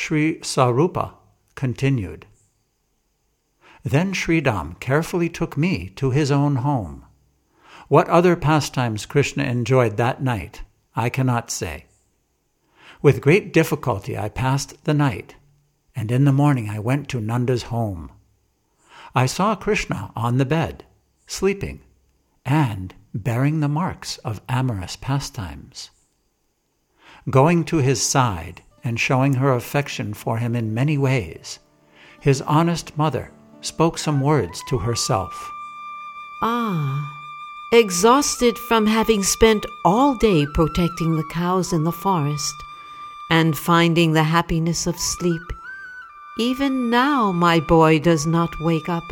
Sri Swarupa continued. Then Sridham carefully took me to his own home. What other pastimes Krishna enjoyed that night, I cannot say. With great difficulty I passed the night, and in the morning I went to Nanda's home. I saw Krishna on the bed, sleeping, and bearing the marks of amorous pastimes. Going to his side and showing her affection for him in many ways, his honest mother spoke some words to herself. Ah, exhausted from having spent all day protecting the cows in the forest and finding the happiness of sleep, even now my boy does not wake up.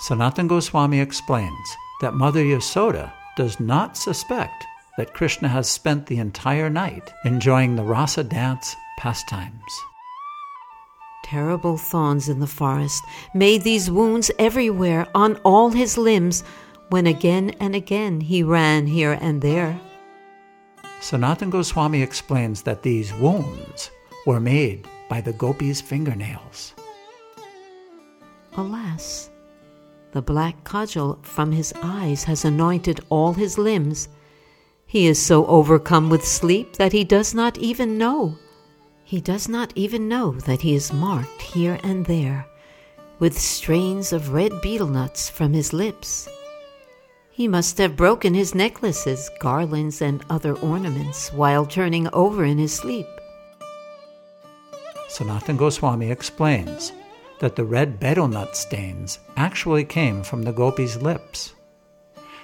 Sanatan Goswami explains that Mother Yasoda does not suspect that Krishna has spent the entire night enjoying the rasa dance pastimes. Terrible thorns in the forest made these wounds everywhere on all his limbs when again and again he ran here and there. Sanatan Goswami explains that these wounds were made by the gopis' fingernails. Alas, the black kajal from his eyes has anointed all his limbs. He is so overcome with sleep that he does not even know he does not even know that he is marked here and there with strains of red betel nuts from his lips. He must have broken his necklaces, garlands, and other ornaments while turning over in his sleep. Sanatan Goswami explains that the red betel nut stains actually came from the gopis' lips.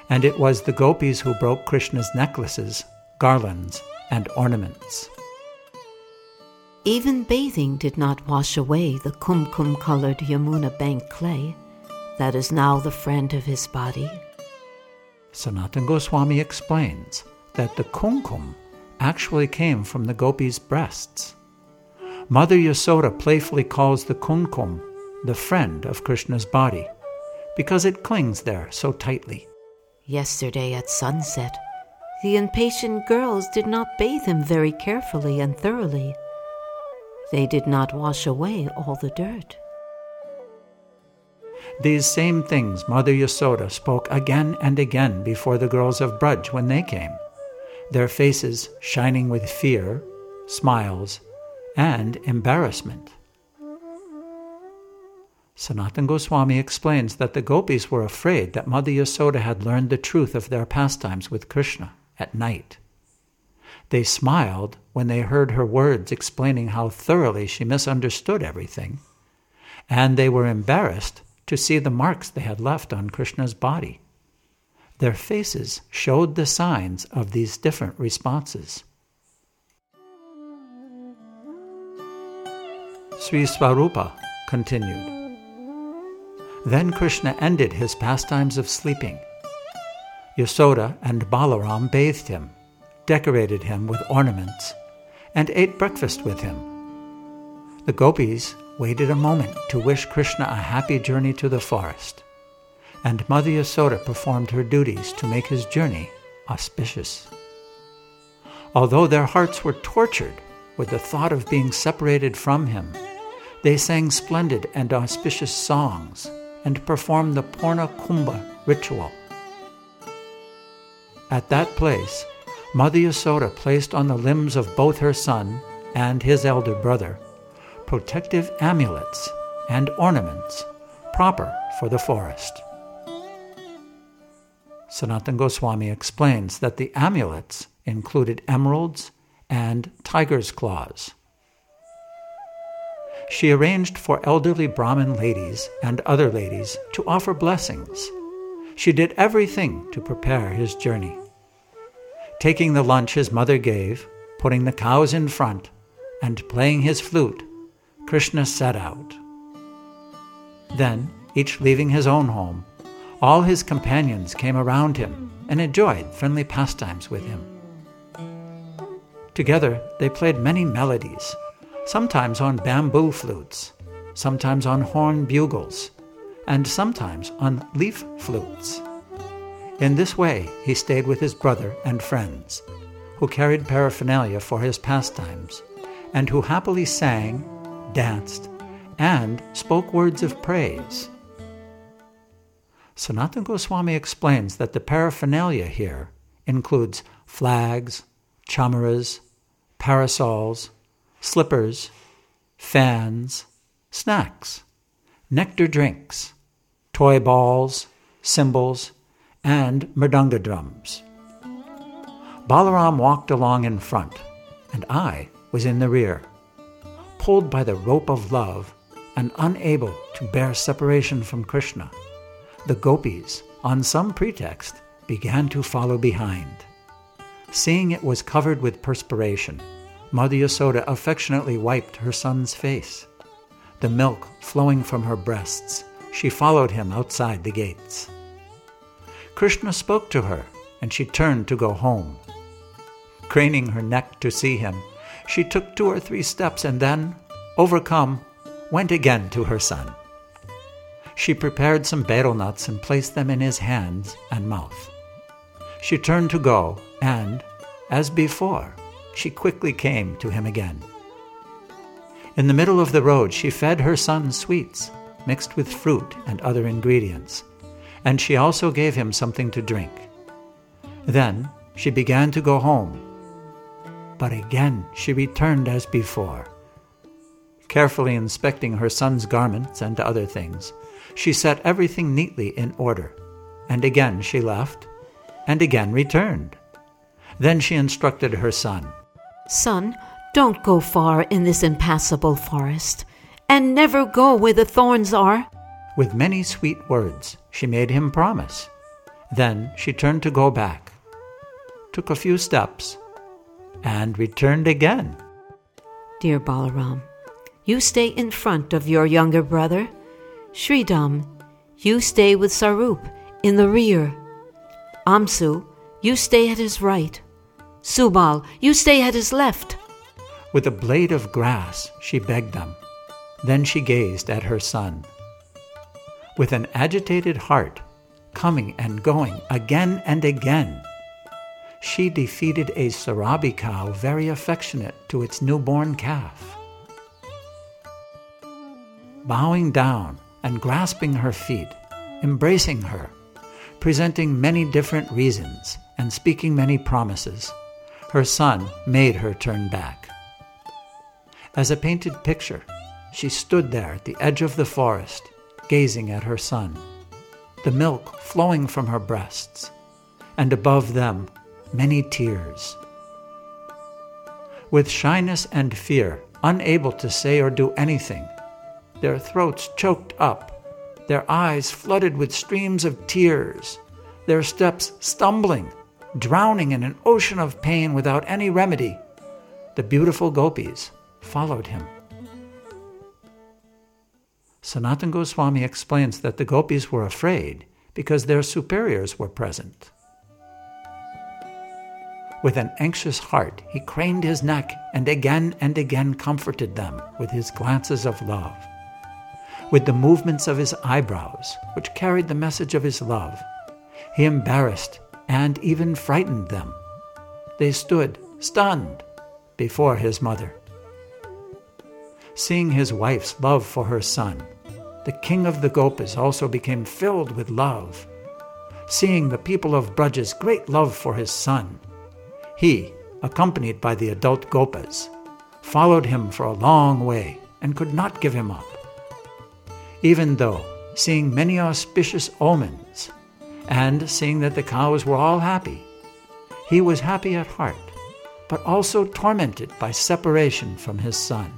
And it was the gopis who broke Krishna's necklaces, garlands, and ornaments. Even bathing did not wash away the kumkum colored Yamuna bank clay that is now the friend of his body. Sanatan Goswami explains that the kumkum actually came from the gopis' breasts. Mother Yasoda playfully calls the kumkum the friend of Krishna's body because it clings there so tightly. Yesterday at sunset, the impatient girls did not bathe him very carefully and thoroughly they did not wash away all the dirt. These same things Mother Yasoda spoke again and again before the girls of Braj when they came, their faces shining with fear, smiles, and embarrassment. Sanatan Goswami explains that the gopis were afraid that Mother Yasoda had learned the truth of their pastimes with Krishna at night. They smiled when they heard her words explaining how thoroughly she misunderstood everything, and they were embarrassed to see the marks they had left on Krishna's body. Their faces showed the signs of these different responses. Sri Swarupa continued. Then Krishna ended his pastimes of sleeping. Yasoda and Balaram bathed him decorated him with ornaments, and ate breakfast with him. The gopis waited a moment to wish Krishna a happy journey to the forest, and Mother Yasoda performed her duties to make his journey auspicious. Although their hearts were tortured with the thought of being separated from him, they sang splendid and auspicious songs and perform the Purna Kumbha ritual. At that place, Mother Yasoda placed on the limbs of both her son and his elder brother protective amulets and ornaments proper for the forest. Sanatan Goswami explains that the amulets included emeralds and tiger's claws. She arranged for elderly Brahmin ladies and other ladies to offer blessings. She did everything to prepare his journey. Taking the lunch his mother gave, putting the cows in front, and playing his flute, Krishna set out. Then, each leaving his own home, all his companions came around him and enjoyed friendly pastimes with him. Together, they played many melodies, sometimes on bamboo flutes, sometimes on horn bugles, and sometimes on leaf flutes. In this way, he stayed with his brother and friends, who carried paraphernalia for his pastimes, and who happily sang, danced, and spoke words of praise. Sanatana Goswami explains that the paraphernalia here includes flags, chamaras, parasols, slippers, fans, snacks, nectar drinks, toy balls, cymbals, and mridanga drums. Balaram walked along in front, and I was in the rear, pulled by the rope of love and unable to bear separation from Krishna. The gopis, on some pretext, began to follow behind. Seeing it was covered with perspiration, Mother Yasoda affectionately wiped her son's face. The milk flowing from her breasts, she followed him outside the gates. Krishna spoke to her, and she turned to go home. Craning her neck to see him, she took two or three steps and then, overcome, went again to her son. She prepared some betel nuts and placed them in his hands and mouth. She turned to go, and, as before, she quickly came to him again. In the middle of the road, she fed her son sweets mixed with fruit and other ingredients, and she also gave him something to drink. Then she began to go home, but again she returned as before. Carefully inspecting her son's garments and other things, she set everything neatly in order, and again she left, and again returned. Then she instructed her son Son, don't go far in this impassable forest, and never go where the thorns are. With many sweet words, she made him promise. Then she turned to go back, took a few steps, and returned again. Dear Balaram, you stay in front of your younger brother. Sridham, you stay with Sarup in the rear. Amsu, you stay at his right. Subal, you stay at his left. With a blade of grass, she begged them. Then she gazed at her son. With an agitated heart, coming and going again and again, she defeated a Surabhi cow very affectionate to its newborn calf. Bowing down and grasping her feet, embracing her, presenting many different reasons and speaking many promises, her son made her turn back. As a painted picture, she stood there at the edge of the forest, gazing at her son, the milk flowing from her breasts, and above them many tears. With shyness and fear, unable to say or do anything, their throats choked up, their eyes flooded with streams of tears, their steps stumbling, drowning in an ocean of pain without any remedy, the beautiful gopis followed him. Sanatan Goswami explains that the gopis were afraid because their superiors were present. With an anxious heart, he craned his neck and again and again comforted them with his glances of love. With the movements of his eyebrows, which carried the message of his love, he embarrassed and even frightened them. They stood, stunned, before his mother. Seeing his wife's love for her son, the king of the Gopas also became filled with love. Seeing the people of Braja's great love for his son, he, accompanied by the adult Gopas, followed him for a long way and could not give him up. Even though, seeing many auspicious omens, and seeing that the cows were all happy, he was happy at heart, but also tormented by separation from his son.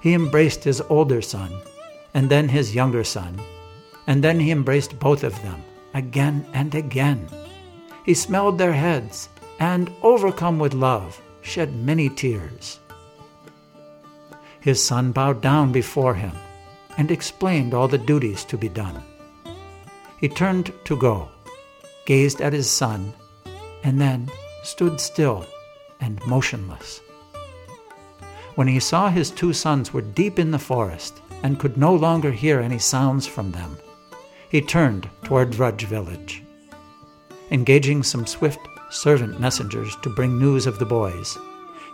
He embraced his older son, and then his younger son, and then he embraced both of them again and again. He smelled their heads and, overcome with love, shed many tears. His son bowed down before him and explained all the duties to be done. He turned to go, gazed at his son, and then stood still and motionless. When he saw his two sons were deep in the forest and could no longer hear any sounds from them, he turned toward Vraj village. Engaging some swift servant messengers to bring news of the boys.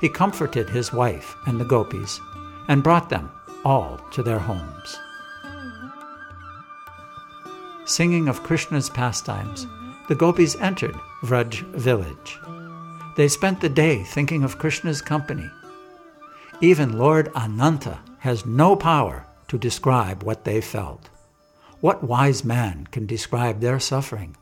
he comforted his wife and the gopis and brought them all to their homes. Singing of Krishna's pastimes, the gopis entered Vraj village. They spent the day thinking of Krishna's company. Even Lord Ananta has no power to describe what they felt. What wise man can describe their suffering?